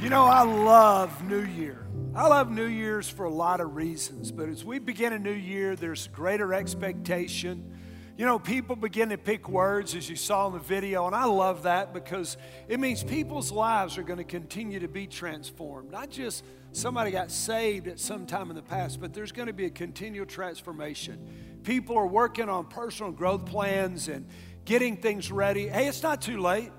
You know, I love New Year. I love New Year's for a lot of reasons, but as we begin a new year, there's greater expectation. You know, people begin to pick words as you saw in the video, and I love that because it means people's lives are going to continue to be transformed. Not just somebody got saved at some time in the past, but there's going to be a continual transformation. People are working on personal growth plans and getting things ready. Hey, it's not too late.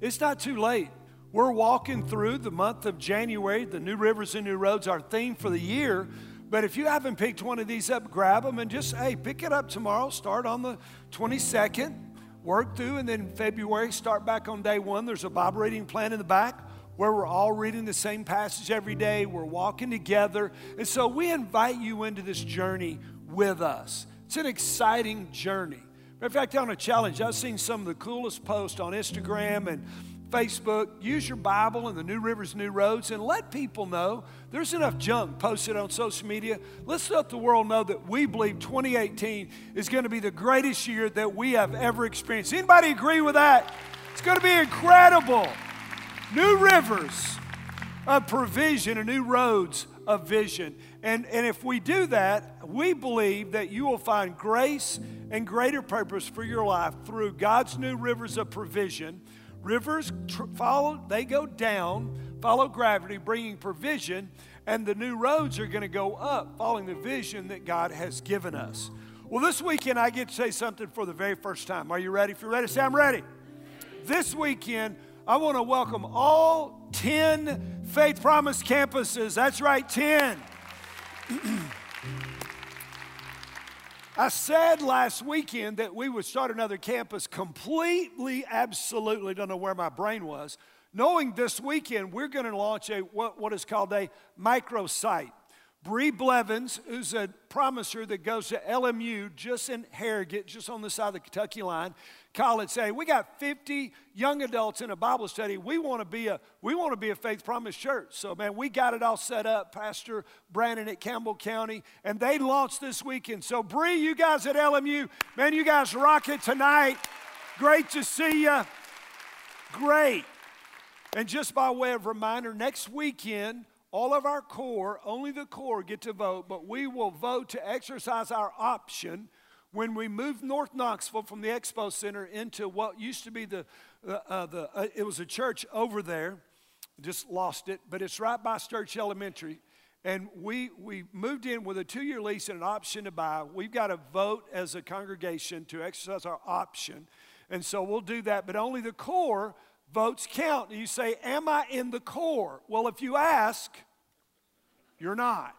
It's not too late. We're walking through the month of January, the New Rivers and New Roads, our theme for the year. But if you haven't picked one of these up, grab them and just, hey, pick it up tomorrow. Start on the 22nd, work through, and then February, start back on day one. There's a Bible reading plan in the back where we're all reading the same passage every day. We're walking together. And so we invite you into this journey with us. It's an exciting journey. In fact, on a challenge, I've seen some of the coolest posts on Instagram and Facebook, use your Bible and the New Rivers, New Roads, and let people know there's enough junk posted on social media. Let's let the world know that we believe 2018 is going to be the greatest year that we have ever experienced. Anybody agree with that? It's going to be incredible. New rivers of provision and new roads of vision. And, and if we do that, we believe that you will find grace and greater purpose for your life through God's new rivers of provision Rivers tr- follow, they go down, follow gravity, bringing provision, and the new roads are going to go up, following the vision that God has given us. Well, this weekend I get to say something for the very first time. Are you ready? If you're ready, say, I'm ready. This weekend, I want to welcome all 10 Faith Promise campuses. That's right, 10. I said last weekend that we would start another campus completely, absolutely, don't know where my brain was, knowing this weekend we're going to launch a what, what is called a microsite. Bree Blevins, who's a promiser that goes to LMU just in Harrogate, just on the side of the Kentucky line, college say, we got 50 young adults in a Bible study. We want to be a we want to be a faith promise church. So man, we got it all set up. Pastor Brandon at Campbell County, and they launched this weekend. So Bree, you guys at LMU, man, you guys rock it tonight. Great to see you. Great. And just by way of reminder, next weekend all of our core, only the core get to vote, but we will vote to exercise our option when we moved North Knoxville from the Expo Center into what used to be the, uh, uh, the uh, it was a church over there, just lost it, but it's right by Sterchi Elementary. And we, we moved in with a two year lease and an option to buy. We've got to vote as a congregation to exercise our option. And so we'll do that, but only the core votes count. And you say, Am I in the core? Well, if you ask, you're not.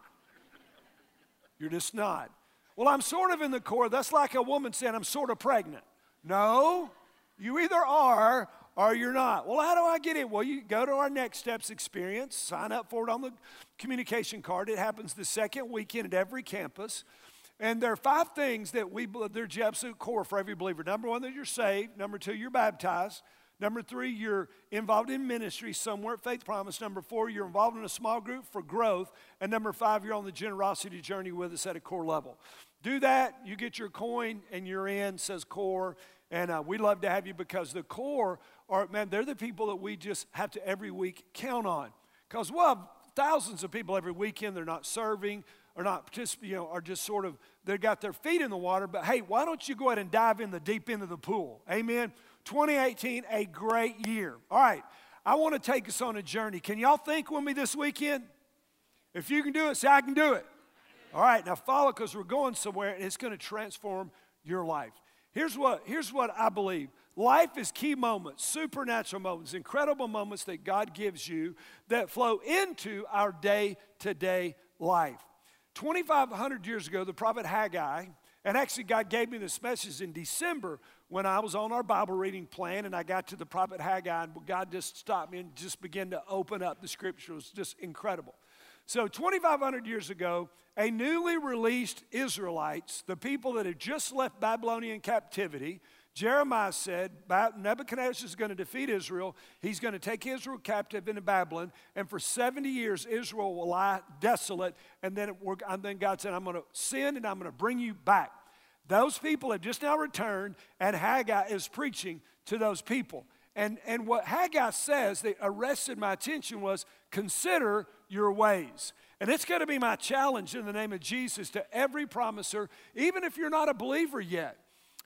You're just not. Well, I'm sort of in the core. That's like a woman saying, I'm sort of pregnant. No, you either are or you're not. Well, how do I get in? Well, you go to our Next Steps experience, sign up for it on the communication card. It happens the second weekend at every campus. And there are five things that we, they're the absolute core for every believer. Number one, that you're saved. Number two, you're baptized. Number three, you're involved in ministry somewhere at Faith Promise. Number four, you're involved in a small group for growth. And number five, you're on the generosity journey with us at a core level. Do that, you get your coin, and you're in, says core. And uh, we love to have you because the core are, man, they're the people that we just have to every week count on. Because we'll have thousands of people every weekend, they're not serving, or not participating, you know, are just sort of, they've got their feet in the water. But hey, why don't you go ahead and dive in the deep end of the pool? Amen. 2018, a great year. All right, I want to take us on a journey. Can y'all think with me this weekend? If you can do it, say, I can do it. All right, now follow because we're going somewhere and it's going to transform your life. Here's what, here's what I believe life is key moments, supernatural moments, incredible moments that God gives you that flow into our day to day life. 2,500 years ago, the prophet Haggai, and actually, God gave me this message in December when I was on our Bible reading plan and I got to the prophet Haggai, and God just stopped me and just began to open up the scripture. It was just incredible. So, 2,500 years ago, a newly released Israelites, the people that had just left Babylonian captivity, Jeremiah said Nebuchadnezzar is going to defeat Israel. He's going to take Israel captive into Babylon, and for 70 years, Israel will lie desolate. And then, and then God said, I'm going to send and I'm going to bring you back. Those people have just now returned, and Haggai is preaching to those people. And, and what Haggai says that arrested my attention was consider your ways. And it's going to be my challenge in the name of Jesus to every promiser, even if you're not a believer yet.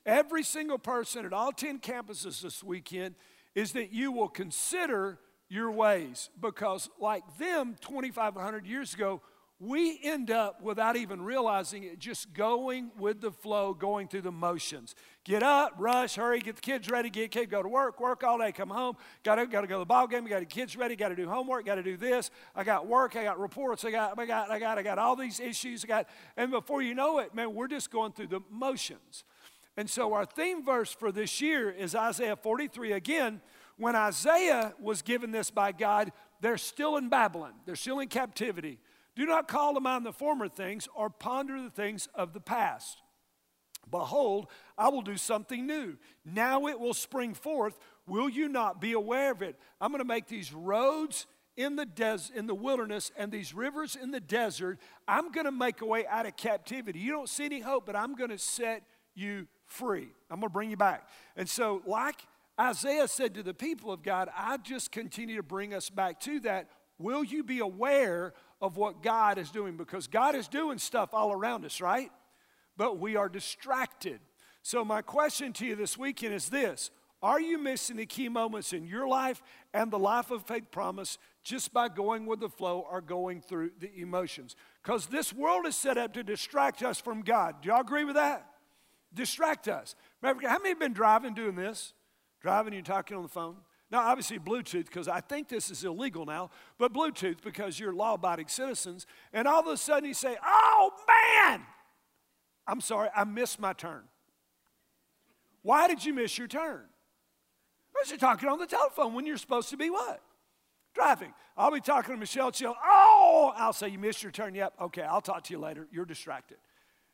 Every single person at all 10 campuses this weekend is that you will consider your ways because, like them 2,500 years ago, we end up without even realizing it just going with the flow, going through the motions. Get up, rush, hurry, get the kids ready, get kids, go to work, work all day, come home, gotta, gotta go to the ball game, got the kids ready, gotta do homework, gotta do this. I got work, I got reports, I got, I got, I got, I got all these issues, I got, and before you know it, man, we're just going through the motions. And so our theme verse for this year is Isaiah 43 again. When Isaiah was given this by God, they're still in Babylon, they're still in captivity. Do not call to mind the former things or ponder the things of the past. Behold, I will do something new. Now it will spring forth. Will you not be aware of it? I'm going to make these roads in the des- in the wilderness and these rivers in the desert. I'm going to make a way out of captivity. You don't see any hope, but I'm going to set you free. I'm going to bring you back. And so, like Isaiah said to the people of God, I just continue to bring us back to that. Will you be aware of what God is doing because God is doing stuff all around us, right? But we are distracted. So, my question to you this weekend is this Are you missing the key moments in your life and the life of faith promise just by going with the flow or going through the emotions? Because this world is set up to distract us from God. Do y'all agree with that? Distract us. How many have been driving doing this? Driving, you're talking on the phone. Now, obviously, Bluetooth, because I think this is illegal now, but Bluetooth because you're law abiding citizens. And all of a sudden you say, Oh, man, I'm sorry, I missed my turn. Why did you miss your turn? Because you're talking on the telephone when you're supposed to be what? Driving. I'll be talking to Michelle. She'll, oh, I'll say, You missed your turn. Yep. Okay, I'll talk to you later. You're distracted.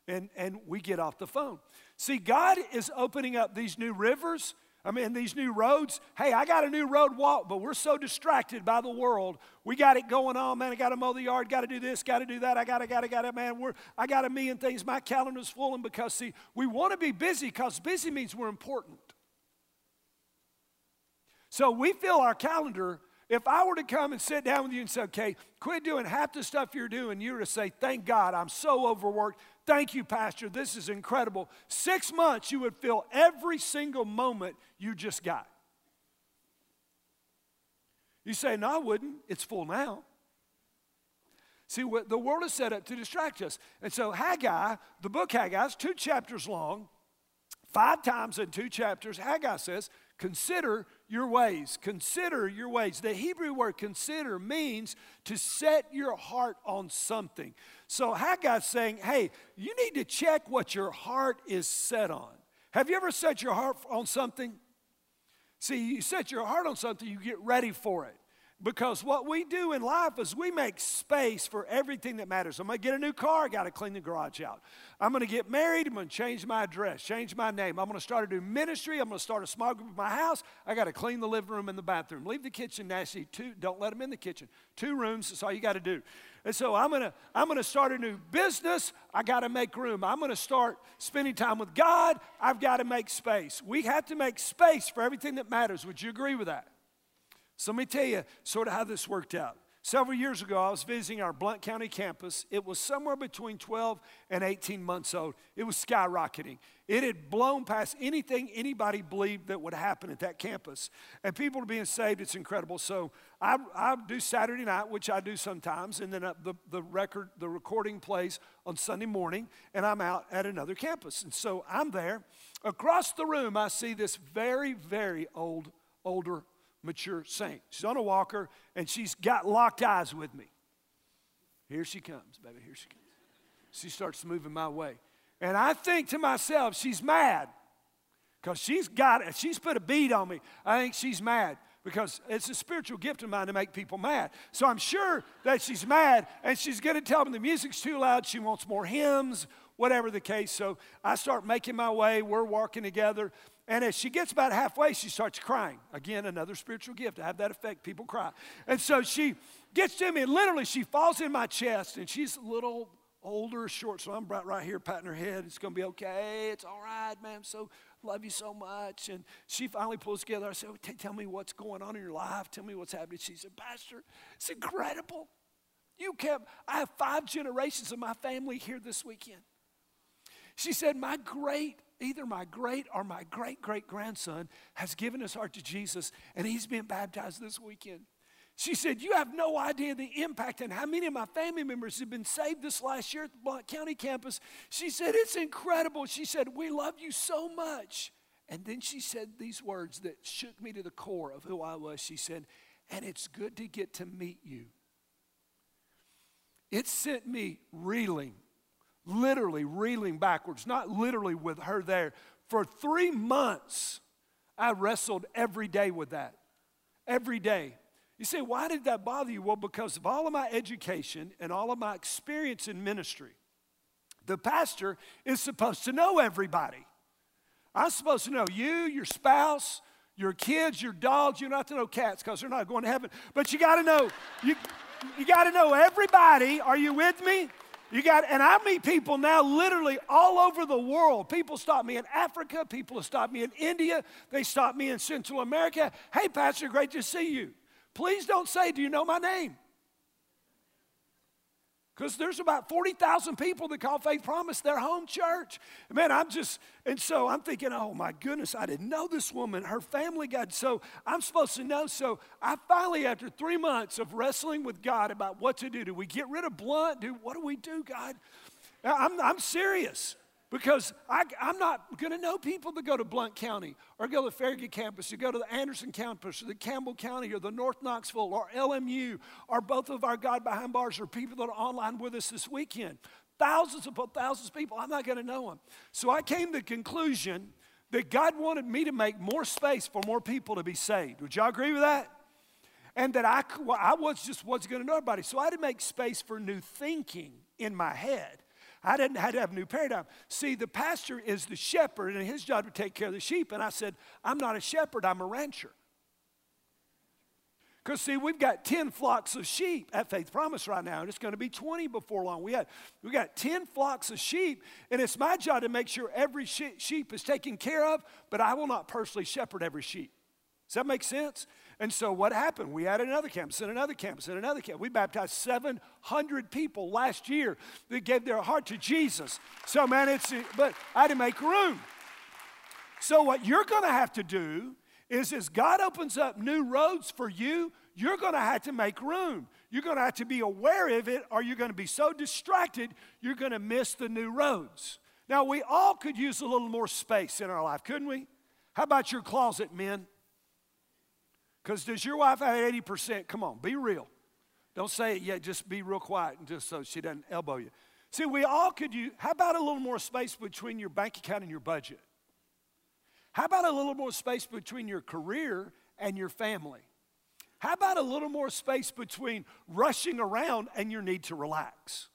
And, and we get off the phone. See, God is opening up these new rivers I mean, these new roads. Hey, I got a new road walk, but we're so distracted by the world. We got it going on, man. I got to mow the yard, got to do this, got to do that. I got to, got to, got to, man. We're, I got a million things. My calendar's full, and because, see, we want to be busy because busy means we're important. So we fill our calendar. If I were to come and sit down with you and say, okay, quit doing half the stuff you're doing, you were to say, thank God, I'm so overworked. Thank you, Pastor. This is incredible. Six months, you would fill every single moment you just got. You say, No, I wouldn't. It's full now. See, what the world is set up to distract us. And so, Haggai, the book Haggai is two chapters long. Five times in two chapters, Haggai says, Consider your ways. Consider your ways. The Hebrew word consider means to set your heart on something. So Haggai's saying, hey, you need to check what your heart is set on. Have you ever set your heart on something? See, you set your heart on something, you get ready for it. Because what we do in life is we make space for everything that matters. I'm to get a new car, I got to clean the garage out. I'm to get married, I'm to change my address, change my name. I'm to start a new ministry, I'm to start a small group in my house. I got to clean the living room and the bathroom. Leave the kitchen nasty. Two, don't let them in the kitchen. Two rooms, that's all you got to do. And so I'm to I'm to start a new business. I got to make room. I'm to start spending time with God. I've got to make space. We have to make space for everything that matters. Would you agree with that? So let me tell you sort of how this worked out. Several years ago, I was visiting our Blount County campus. It was somewhere between 12 and 18 months old. It was skyrocketing. It had blown past anything anybody believed that would happen at that campus. And people are being saved. It's incredible. So I, I do Saturday night, which I do sometimes, and then the, the record, the recording plays on Sunday morning, and I'm out at another campus. And so I'm there. Across the room, I see this very, very old, older mature saint. She's on a walker and she's got locked eyes with me. Here she comes, baby. Here she comes. She starts moving my way. And I think to myself, she's mad because she's got it. She's put a beat on me. I think she's mad because it's a spiritual gift of mine to make people mad. So I'm sure that she's mad and she's going to tell me the music's too loud. She wants more hymns, whatever the case. So I start making my way. We're walking together. And as she gets about halfway, she starts crying. Again, another spiritual gift to have that effect. People cry. And so she gets to me, and literally she falls in my chest, and she's a little older, short, so I'm right, right here patting her head. It's going to be okay. It's all right, man. I'm so love you so much. And she finally pulls together. I said, oh, Tell me what's going on in your life. Tell me what's happening. She said, Pastor, it's incredible. You kept, I have five generations of my family here this weekend. She said, My great, either my great or my great great grandson has given his heart to Jesus, and he's being baptized this weekend. She said, You have no idea the impact and how many of my family members have been saved this last year at the Blount County campus. She said, It's incredible. She said, We love you so much. And then she said these words that shook me to the core of who I was. She said, And it's good to get to meet you. It sent me reeling, literally reeling backwards, not literally with her there. For three months, I wrestled every day with that. Every day. You say, why did that bother you? Well, because of all of my education and all of my experience in ministry. The pastor is supposed to know everybody. I'm supposed to know you, your spouse, your kids, your dogs. You're not to know cats because they're not going to heaven. But you got to know, you, you got to know everybody. Are you with me? You got, and I meet people now literally all over the world. People stop me in Africa. People have stopped me in India. They stop me in Central America. Hey, Pastor, great to see you. Please don't say, Do you know my name? Because there's about 40,000 people that call Faith Promise their home church. Man, I'm just, and so I'm thinking, oh my goodness, I didn't know this woman. Her family got, so I'm supposed to know. So I finally, after three months of wrestling with God about what to do, do we get rid of Blount? Do, what do we do, God? I'm, I'm serious. Because I, am not going to know people that go to Blount County or go to Farragut campus or go to the Anderson campus or the Campbell County or the North Knoxville or LMU or both of our God Behind Bars or people that are online with us this weekend. Thousands upon thousands of people, I'm not going to know them. So I came to the conclusion that God wanted me to make more space for more people to be saved. Would y'all agree with that? And that I, well, I was just wasn't going to know everybody. So I had to make space for new thinking in my head. I didn't have to have a new paradigm. See, the pastor is the shepherd, and his job to take care of the sheep. And I said, I'm not a shepherd, I'm a rancher. Because, see, we've got 10 flocks of sheep at Faith Promise right now, and it's going to be 20 before long. We, had, we got 10 flocks of sheep, and it's my job to make sure every sheep is taken care of, but I will not personally shepherd every sheep. Does that make sense? And so what happened? We had another campus and another campus and another campus. We baptized 700 people last year that gave their heart to Jesus. So, man, it's, but I had to make room. So, what you're going to have to do is as God opens up new roads for you, you're going to have to make room. You're going to have to be aware of it, or you're going to be so distracted, you're going to miss the new roads. Now, we all could use a little more space in our life, couldn't we? How about your closet, men? Because does your wife have 80%? Come on, be real. Don't say it yet, just be real quiet and just so she doesn't elbow you. See, we all could use, how about a little more space between your bank account and your budget? How about a little more space between your career and your family? How about a little more space between rushing around and your need to relax?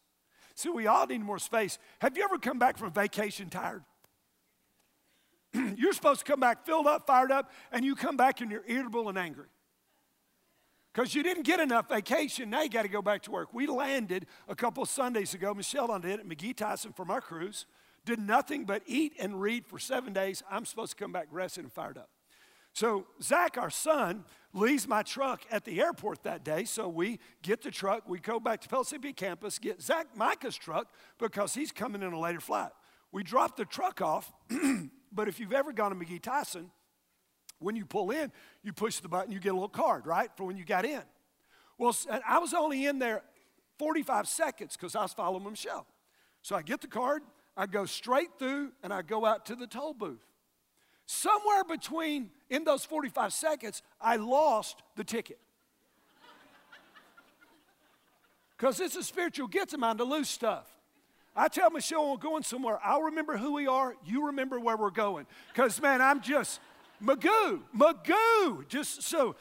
See, we all need more space. Have you ever come back from vacation tired? you're supposed to come back filled up, fired up, and you come back and you're irritable and angry. Because you didn't get enough vacation, now you got to go back to work. We landed a couple Sundays ago, Michelle on it, McGee Tyson from our cruise, did nothing but eat and read for seven days. I'm supposed to come back rested and fired up. So Zach, our son, leaves my truck at the airport that day. So we get the truck, we go back to Pellissippi campus, get Zach Micah's truck because he's coming in a later flight. We drop the truck off But if you've ever gone to McGee Tyson, when you pull in, you push the button, you get a little card, right, for when you got in. Well, I was only in there 45 seconds because I was following Michelle. So I get the card, I go straight through, and I go out to the toll booth. Somewhere between, in those 45 seconds, I lost the ticket. Because it's a spiritual gift of mine to lose stuff. I tell Michelle we're going somewhere, I'll remember who we are, you remember where we're going. Because, man, I'm just Magoo, Magoo. Just so,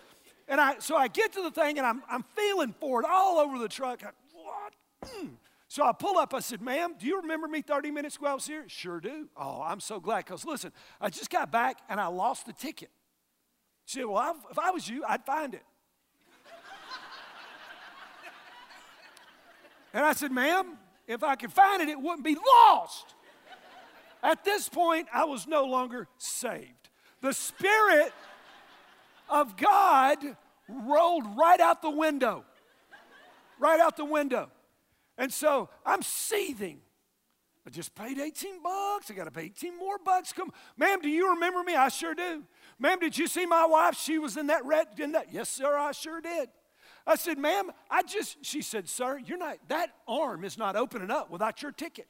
and I, so I get to the thing and I'm, I'm feeling for it all over the truck. I? Mm. So I pull up. I said, ma'am, do you remember me 30 minutes ago I was here? Sure do. Oh, I'm so glad. Because listen, I just got back and I lost the ticket. She said, well, I've, if I was you, I'd find it. and I said, ma'am, if I could find it, it wouldn't be lost. At this point, I was no longer saved. The Spirit of God rolled right out the window. Right out the window. And so I'm seething. I just paid 18 bucks. I got to pay 18 more bucks. Come, ma'am, do you remember me? I sure do. Ma'am, did you see my wife? She was in that red, in that. Yes, sir, I sure did. I said, ma'am, I just, she said, sir, you're not, that arm is not opening up without your ticket.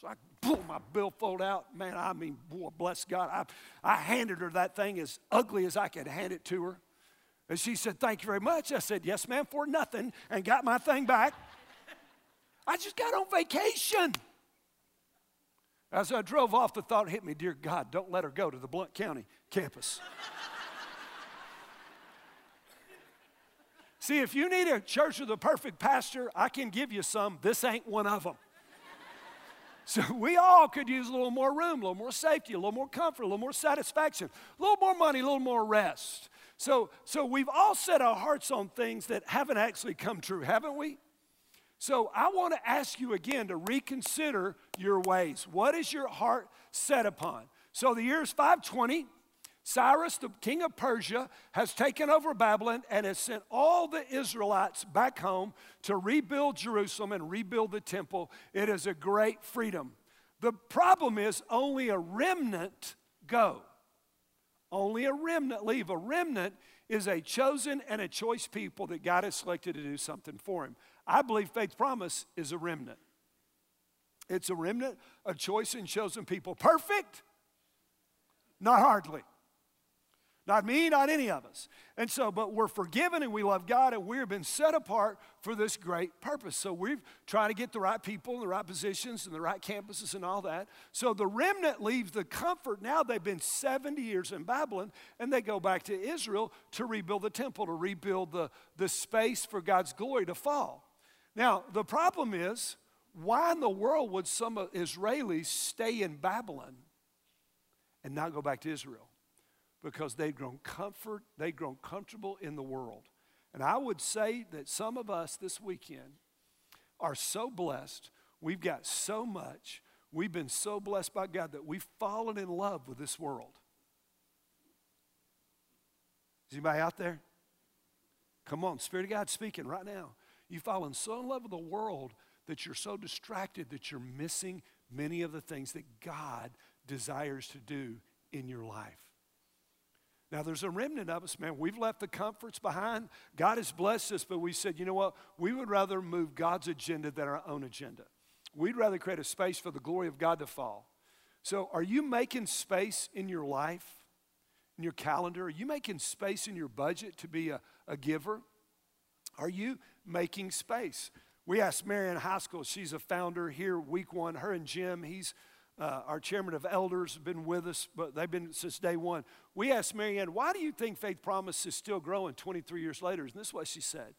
So I pulled my billfold out. Man, I mean, boy, bless God. I, I handed her that thing as ugly as I could hand it to her. And she said, Thank you very much. I said, Yes, ma'am, for nothing, and got my thing back. I just got on vacation. As I drove off, the thought hit me Dear God, don't let her go to the Blount County campus. See, if you need a church with a perfect pastor, I can give you some. This ain't one of them. So we all could use a little more room, a little more safety, a little more comfort, a little more satisfaction, a little more money, a little more rest. So, so we've all set our hearts on things that haven't actually come true, haven't we? So I want to ask you again to reconsider your ways. What is your heart set upon? So the year is 520. Cyrus, the king of Persia, has taken over Babylon and has sent all the Israelites back home to rebuild Jerusalem and rebuild the temple. It is a great freedom. The problem is only a remnant go. Only a remnant leave. A remnant is a chosen and a choice people that God has selected to do something for him. I believe faith promise is a remnant. It's a remnant, a choice and chosen people. Perfect? Not hardly. Not me, not any of us. And so, but we're forgiven and we love God and we've been set apart for this great purpose. So we've trying to get the right people in the right positions and the right campuses and all that. So the remnant leaves the comfort. Now they've been 70 years in Babylon and they go back to Israel to rebuild the temple, to rebuild the, the space for God's glory to fall. Now, the problem is, why in the world would some Israelis stay in Babylon and not go back to Israel? Because they'd grown comfort, they'd grown comfortable in the world. And I would say that some of us this weekend are so blessed. We've got so much. We've been so blessed by God that we've fallen in love with this world. Is anybody out there? Come on, Spirit of God speaking right now. You've fallen so in love with the world that you're so distracted that you're missing many of the things that God desires to do in your life. Now, there's a remnant of us, man. We've left the comforts behind. God has blessed us, but we said, you know what? We would rather move God's agenda than our own agenda. We'd rather create a space for the glory of God to fall. So, are you making space in your life, in your calendar? Are you making space in your budget to be a, a giver? Are you making space? We asked Marion High School, she's a founder here, week one. Her and Jim, he's uh, our chairman of elders, have been with us, but they've been since day one. We asked Marianne, why do you think Faith Promise is still growing 23 years later? And this is what she said.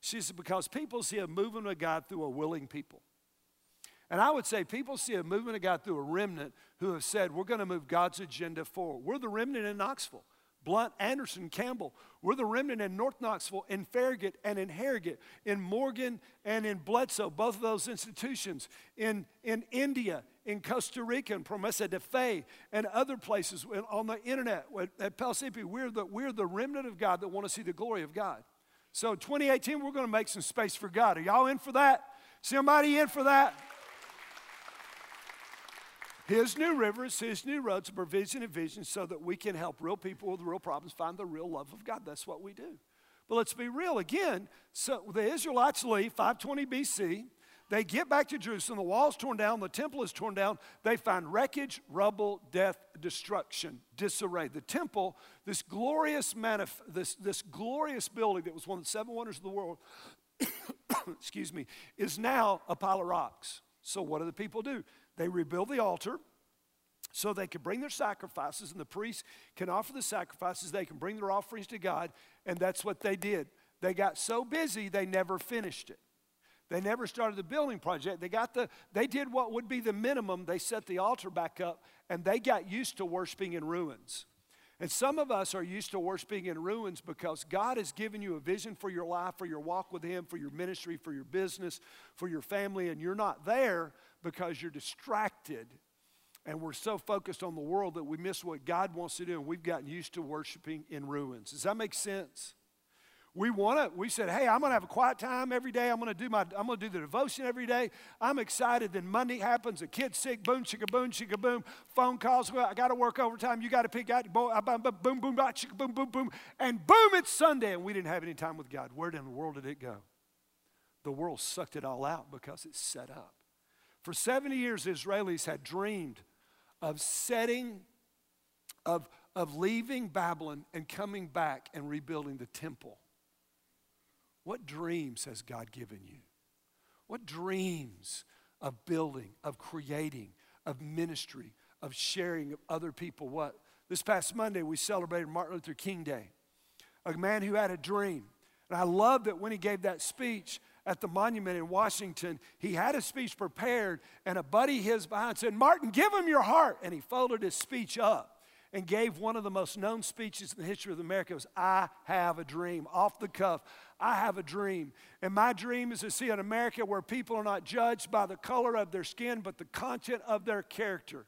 She said, because people see a movement of God through a willing people. And I would say people see a movement of God through a remnant who have said, we're going to move God's agenda forward. We're the remnant in Knoxville. Blount, Anderson, Campbell. We're the remnant in North Knoxville, in Farragut, and in Harrogate, in Morgan, and in Bledsoe, both of those institutions, in, in India, in Costa Rica, in Promesa de Fe, and other places on the internet at Pellissippi. We're the, we're the remnant of God that want to see the glory of God. So 2018, we're going to make some space for God. Are y'all in for that? Somebody in for that? His new rivers, His new roads provision and vision so that we can help real people with real problems find the real love of God. That's what we do. But let's be real again. So the Israelites leave 520 BC. They get back to Jerusalem. The wall's torn down. The temple is torn down. They find wreckage, rubble, death, destruction, disarray. The temple, this glorious manif- this, this glorious building that was one of the seven wonders of the world, excuse me, is now a pile of rocks. So what do the people do? They rebuild the altar so they can bring their sacrifices, and the priests can offer the sacrifices. They can bring their offerings to God, and that's what they did. They got so busy, they never finished it. They never started the building project. They got the they did what would be the minimum. They set the altar back up and they got used to worshiping in ruins. And some of us are used to worshiping in ruins because God has given you a vision for your life, for your walk with Him, for your ministry, for your business, for your family, and you're not there because you're distracted And we're so focused on the world that we miss what God wants to do, and we've gotten used to worshiping in ruins. Does that make sense? We want to, we said, hey, I'm going to have a quiet time every day. I'm going to do my, I'm going to do the devotion every day. I'm excited. Then Monday happens, a kid's sick, boom, chicka, boom, chicka, boom. Phone calls, well, I got to work overtime. You got to pick out, boom, boom, boom, chicka, boom, boom, boom. And boom, it's Sunday, and we didn't have any time with God. Where in the world did it go? The world sucked it all out because it's set up. For 70 years, Israelis had dreamed of setting, of, of leaving Babylon and coming back and rebuilding the temple. What dreams has God given you? What dreams of building, of creating, of ministry, of sharing of other people? What? This past Monday, we celebrated Martin Luther King Day, a man who had a dream. And I love that when he gave that speech at the monument in Washington, he had a speech prepared, and a buddy his behind said, Martin, give him your heart. And he folded his speech up and gave one of the most known speeches in the history of America. It was, I have a dream, off the cuff. I have a dream. And my dream is to see an America where people are not judged by the color of their skin, but the content of their character.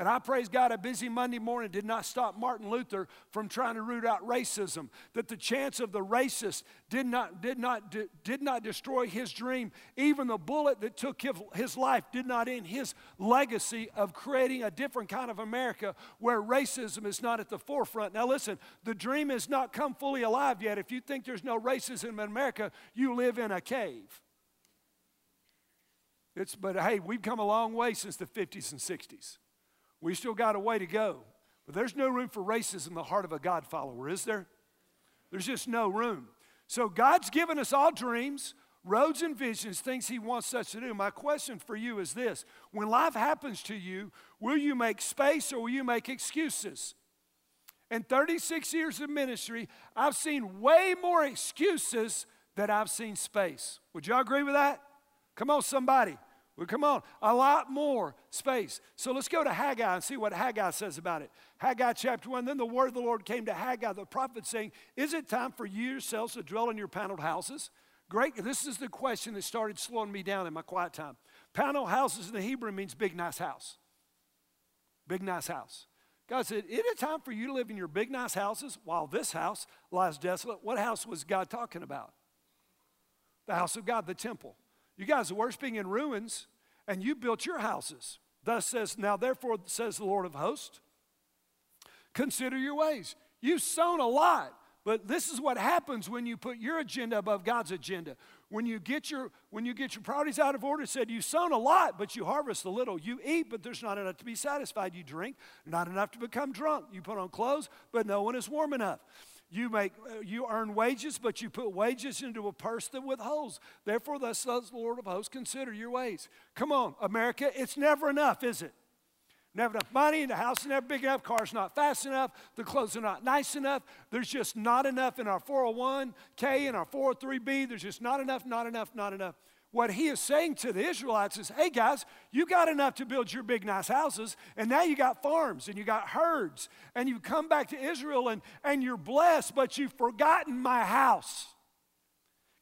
And I praise God, a busy Monday morning did not stop Martin Luther from trying to root out racism. That the chance of the racist did not, did not, did not destroy his dream. Even the bullet that took his life did not end his legacy of creating a different kind of America where racism is not at the forefront. Now, listen, the dream has not come fully alive yet. If you think there's no racism in America, you live in a cave. It's, but hey, we've come a long way since the 50s and 60s. We still got a way to go. But there's no room for racism in the heart of a God follower, is there? There's just no room. So God's given us all dreams, roads, and visions, things He wants us to do. My question for you is this When life happens to you, will you make space or will you make excuses? In 36 years of ministry, I've seen way more excuses than I've seen space. Would y'all agree with that? Come on, somebody. Well, come on, a lot more space. So let's go to Haggai and see what Haggai says about it. Haggai chapter 1 Then the word of the Lord came to Haggai, the prophet, saying, Is it time for you yourselves to dwell in your paneled houses? Great. This is the question that started slowing me down in my quiet time. Panel houses in the Hebrew means big, nice house. Big, nice house. God said, Is it time for you to live in your big, nice houses while this house lies desolate? What house was God talking about? The house of God, the temple. You guys are worshiping in ruins, and you built your houses. Thus says, now therefore says the Lord of hosts, consider your ways. You've sown a lot, but this is what happens when you put your agenda above God's agenda. When you get your when you get your priorities out of order, said you've sown a lot, but you harvest a little. You eat, but there's not enough to be satisfied. You drink, not enough to become drunk. You put on clothes, but no one is warm enough. You make uh, you earn wages, but you put wages into a purse that withholds. Therefore, thus says the Lord of hosts, consider your ways. Come on, America, it's never enough, is it? Never enough money, the house is never big enough, car's not fast enough, the clothes are not nice enough. There's just not enough in our 401k and our 403b. There's just not enough, not enough, not enough what he is saying to the Israelites is, hey guys, you got enough to build your big nice houses, and now you got farms and you got herds, and you come back to Israel and, and you're blessed, but you've forgotten my house.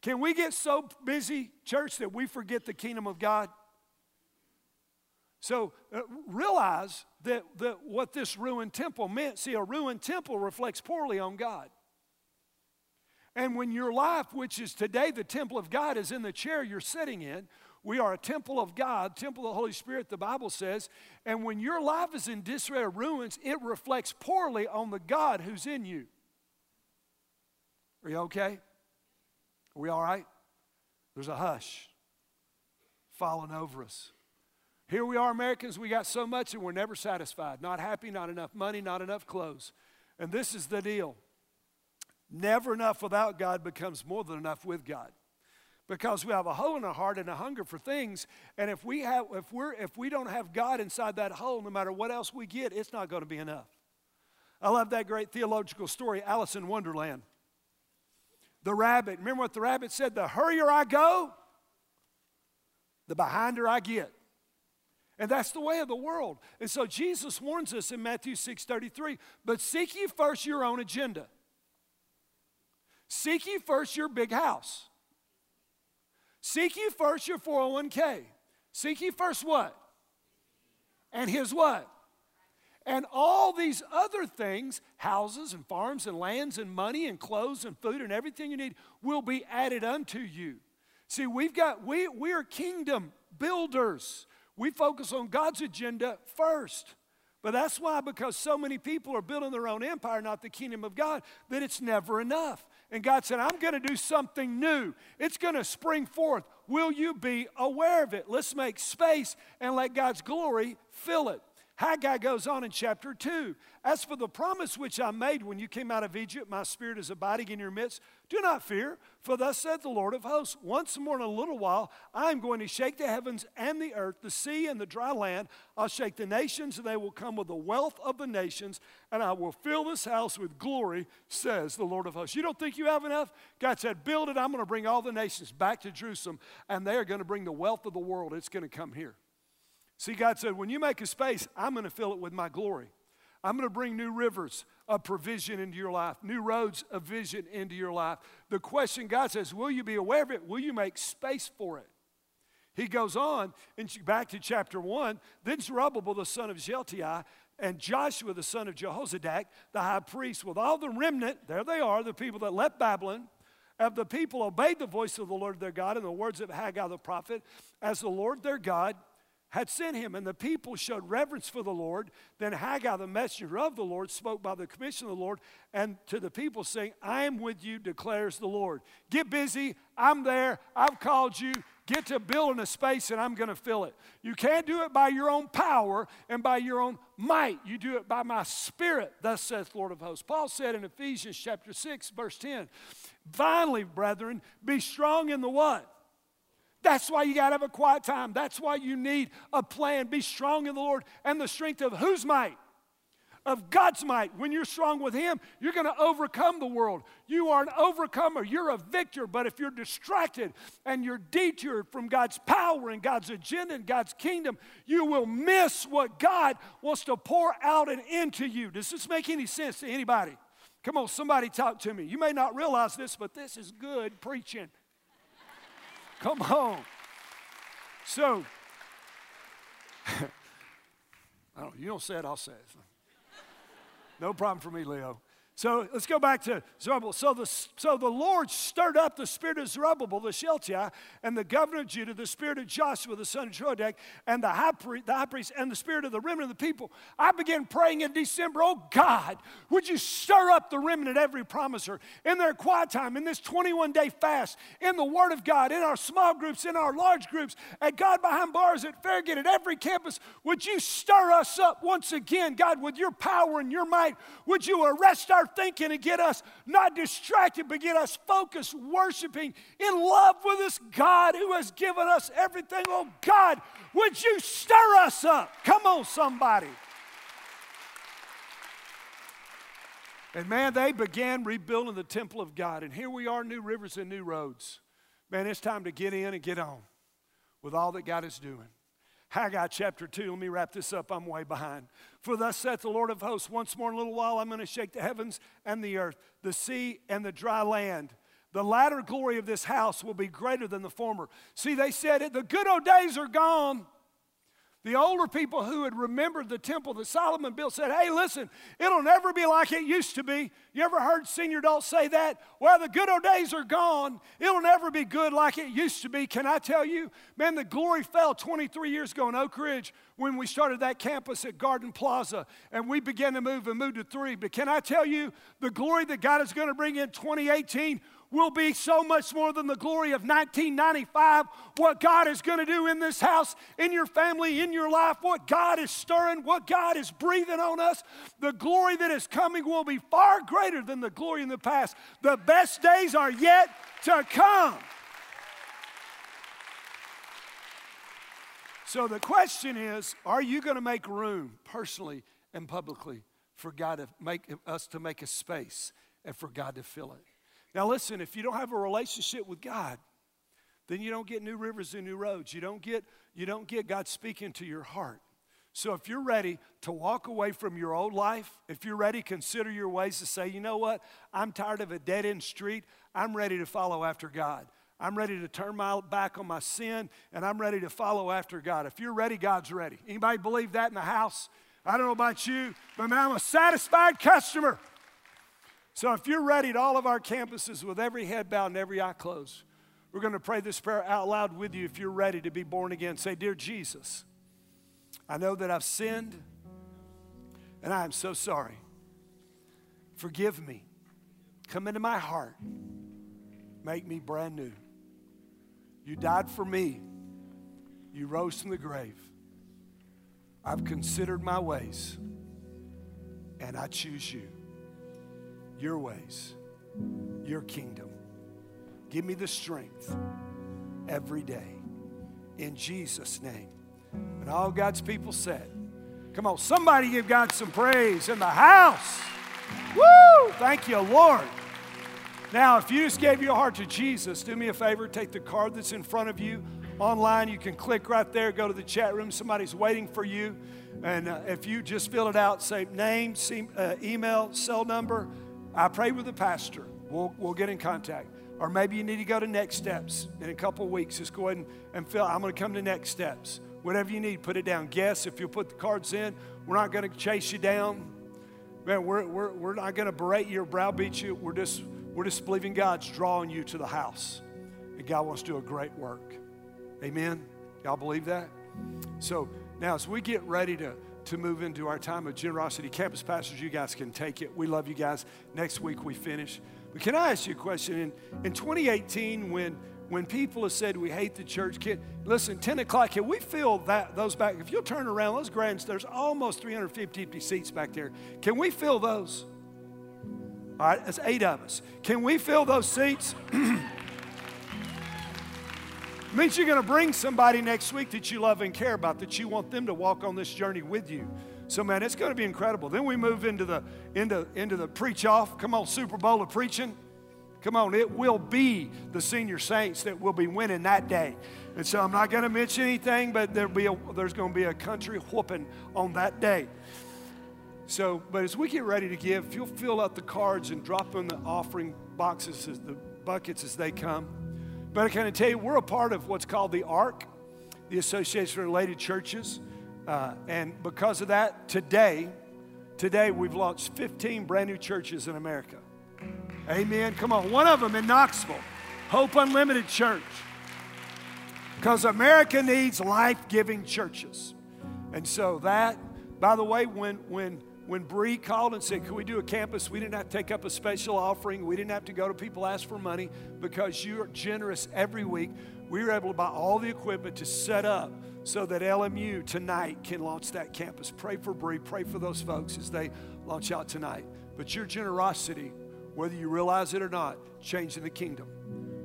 Can we get so busy, church, that we forget the kingdom of God? So uh, realize that, that what this ruined temple meant. See, a ruined temple reflects poorly on God. And when your life, which is today the temple of God, is in the chair you're sitting in, we are a temple of God, temple of the Holy Spirit, the Bible says. And when your life is in disarray or ruins, it reflects poorly on the God who's in you. Are you okay? Are we all right? There's a hush falling over us. Here we are, Americans, we got so much and we're never satisfied. Not happy, not enough money, not enough clothes. And this is the deal Never enough without God becomes more than enough with God. Because we have a hole in our heart and a hunger for things, and if we have if we're if we don't have God inside that hole, no matter what else we get, it's not going to be enough. I love that great theological story, Alice in Wonderland. The rabbit, remember what the rabbit said? The hurrier I go, the behinder I get. And that's the way of the world. And so Jesus warns us in Matthew 6 33, but seek ye first your own agenda. Seek ye first your big house. Seek ye first your 401k. Seek ye first what? and his what? And all these other things, houses and farms and lands and money and clothes and food and everything you need, will be added unto you. See, we've got, we, we are kingdom builders. We focus on God's agenda first. But that's why, because so many people are building their own empire, not the kingdom of God, that it's never enough. And God said, I'm going to do something new. It's going to spring forth. Will you be aware of it? Let's make space and let God's glory fill it. Haggai goes on in chapter 2. As for the promise which I made when you came out of Egypt, my spirit is abiding in your midst. Do not fear, for thus said the Lord of hosts Once more in a little while, I am going to shake the heavens and the earth, the sea and the dry land. I'll shake the nations, and they will come with the wealth of the nations, and I will fill this house with glory, says the Lord of hosts. You don't think you have enough? God said, Build it. I'm going to bring all the nations back to Jerusalem, and they are going to bring the wealth of the world. It's going to come here. See, God said, when you make a space, I'm going to fill it with my glory. I'm going to bring new rivers of provision into your life, new roads of vision into your life. The question God says, will you be aware of it? Will you make space for it? He goes on, and back to chapter 1. Then Zerubbabel, the son of Shealtiel, and Joshua, the son of Jehozadak, the high priest, with all the remnant, there they are, the people that left Babylon, of the people obeyed the voice of the Lord their God and the words of Haggai the prophet, as the Lord their God had sent him, and the people showed reverence for the Lord. Then Haggai, the messenger of the Lord, spoke by the commission of the Lord and to the people, saying, I am with you, declares the Lord. Get busy. I'm there. I've called you. Get to building a space, and I'm going to fill it. You can't do it by your own power and by your own might. You do it by my spirit, thus saith the Lord of hosts. Paul said in Ephesians chapter 6, verse 10, Finally, brethren, be strong in the what? That's why you got to have a quiet time. That's why you need a plan. Be strong in the Lord and the strength of whose might? Of God's might. When you're strong with Him, you're going to overcome the world. You are an overcomer. You're a victor. But if you're distracted and you're detoured from God's power and God's agenda and God's kingdom, you will miss what God wants to pour out and into you. Does this make any sense to anybody? Come on, somebody talk to me. You may not realize this, but this is good preaching. Come on. So, don't, you don't say it, I'll say it. No problem for me, Leo. So let's go back to Zerubbabel. So the, so the Lord stirred up the spirit of Zerubbabel, the Shealtiel, and the governor of Judah, the spirit of Joshua, the son of Josedek, and the high, priest, the high priest, and the spirit of the remnant of the people. I began praying in December, oh God, would you stir up the remnant, every promiser, in their quiet time, in this 21 day fast, in the Word of God, in our small groups, in our large groups, at God behind bars, at Farragut, at every campus. Would you stir us up once again, God, with your power and your might? Would you arrest our thinking and get us not distracted, but get us focused, worshiping, in love with this God who has given us everything. Oh God, would you stir us up? Come on, somebody. And man, they began rebuilding the temple of God. And here we are, new rivers and new roads. Man, it's time to get in and get on with all that God is doing. Haggai chapter 2, let me wrap this up, I'm way behind. For thus saith the Lord of hosts, once more in a little while I'm going to shake the heavens and the earth, the sea and the dry land. The latter glory of this house will be greater than the former. See, they said it, the good old days are gone. The older people who had remembered the temple that Solomon built said, Hey, listen, it'll never be like it used to be. You ever heard senior adults say that? Well, the good old days are gone. It'll never be good like it used to be. Can I tell you? Man, the glory fell 23 years ago in Oak Ridge when we started that campus at Garden Plaza and we began to move and moved to three. But can I tell you, the glory that God is going to bring in 2018 will be so much more than the glory of 1995. What God is going to do in this house, in your family, in your life, what God is stirring, what God is breathing on us, the glory that is coming will be far greater than the glory in the past. The best days are yet to come. So the question is are you going to make room personally and publicly for God to make us to make a space and for God to fill it? Now, listen, if you don't have a relationship with God, then you don't get new rivers and new roads. You don't get, you don't get God speaking to your heart. So if you're ready to walk away from your old life, if you're ready, consider your ways to say, you know what? I'm tired of a dead end street. I'm ready to follow after God. I'm ready to turn my back on my sin and I'm ready to follow after God. If you're ready, God's ready. Anybody believe that in the house? I don't know about you, but man, I'm a satisfied customer. So if you're ready at all of our campuses with every head bowed and every eye closed, we're going to pray this prayer out loud with you if you're ready to be born again. Say, Dear Jesus, I know that I've sinned and I am so sorry. Forgive me. Come into my heart. Make me brand new. You died for me. You rose from the grave. I've considered my ways and I choose you. Your ways, your kingdom. Give me the strength every day. In Jesus' name. And all God's people said, Come on, somebody give God some praise in the house. Woo! Thank you, Lord. Now, if you just gave your heart to Jesus, do me a favor, take the card that's in front of you online. You can click right there, go to the chat room. Somebody's waiting for you. And uh, if you just fill it out, say name, uh, email, cell number, I pray with the pastor. We'll, we'll get in contact. Or maybe you need to go to Next Steps in a couple weeks. Just go ahead and, and fill. I'm going to come to Next Steps. Whatever you need, put it down. Guess if you'll put the cards in, we're not going to chase you down. Man, we're, we're, we're not going to berate you or browbeat you. We're just, we're just believing God's drawing you to the house. And God wants to do a great work. Amen? Y'all believe that? So now, as we get ready to, to move into our time of generosity, campus pastors, you guys can take it. We love you guys. Next week we finish. But can I ask you a question? In, in 2018, when when people have said we hate the church, can, listen, 10 o'clock, can we fill that, those back? If you'll turn around, those grands, there's almost 350 seats back there. Can we fill those? All right, that's eight of us. Can we fill those seats? means you're going to bring somebody next week that you love and care about, that you want them to walk on this journey with you. So, man, it's going to be incredible. Then we move into the into into the preach off. Come on, Super Bowl of preaching. Come on, it will be the senior saints that will be winning that day. And so I'm not going to mention anything, but there'll be a, there's going to be a country whooping on that day. So, but as we get ready to give, if you'll fill out the cards and drop them in the offering boxes, the buckets as they come. But I of tell you, we're a part of what's called the ARC, the Association of Related Churches. Uh, and because of that, today, today we've launched 15 brand new churches in America. Amen. Come on, one of them in Knoxville, Hope Unlimited Church. Because America needs life giving churches. And so that, by the way, when, when, when Bree called and said, Can we do a campus? We didn't have to take up a special offering. We didn't have to go to people ask for money because you're generous every week. We were able to buy all the equipment to set up so that LMU tonight can launch that campus. Pray for Bree, pray for those folks as they launch out tonight. But your generosity, whether you realize it or not, changing the kingdom.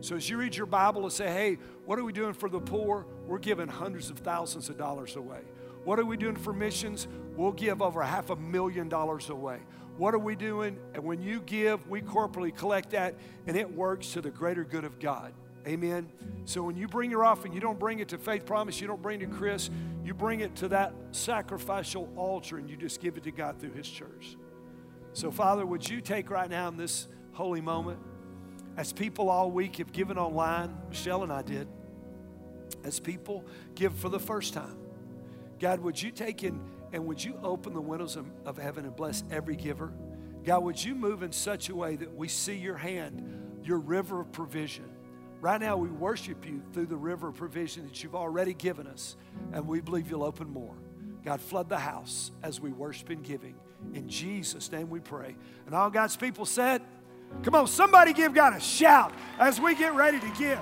So as you read your Bible and say, hey, what are we doing for the poor? We're giving hundreds of thousands of dollars away. What are we doing for missions? We'll give over half a million dollars away. What are we doing? And when you give, we corporately collect that, and it works to the greater good of God. Amen. So when you bring your offering, you don't bring it to Faith Promise, you don't bring it to Chris, you bring it to that sacrificial altar and you just give it to God through His church. So, Father, would you take right now in this holy moment, as people all week have given online, Michelle and I did, as people give for the first time, God, would you take in and would you open the windows of, of heaven and bless every giver? God, would you move in such a way that we see your hand, your river of provision? Right now, we worship you through the river of provision that you've already given us, and we believe you'll open more. God, flood the house as we worship in giving. In Jesus' name we pray. And all God's people said, Come on, somebody give God a shout as we get ready to give.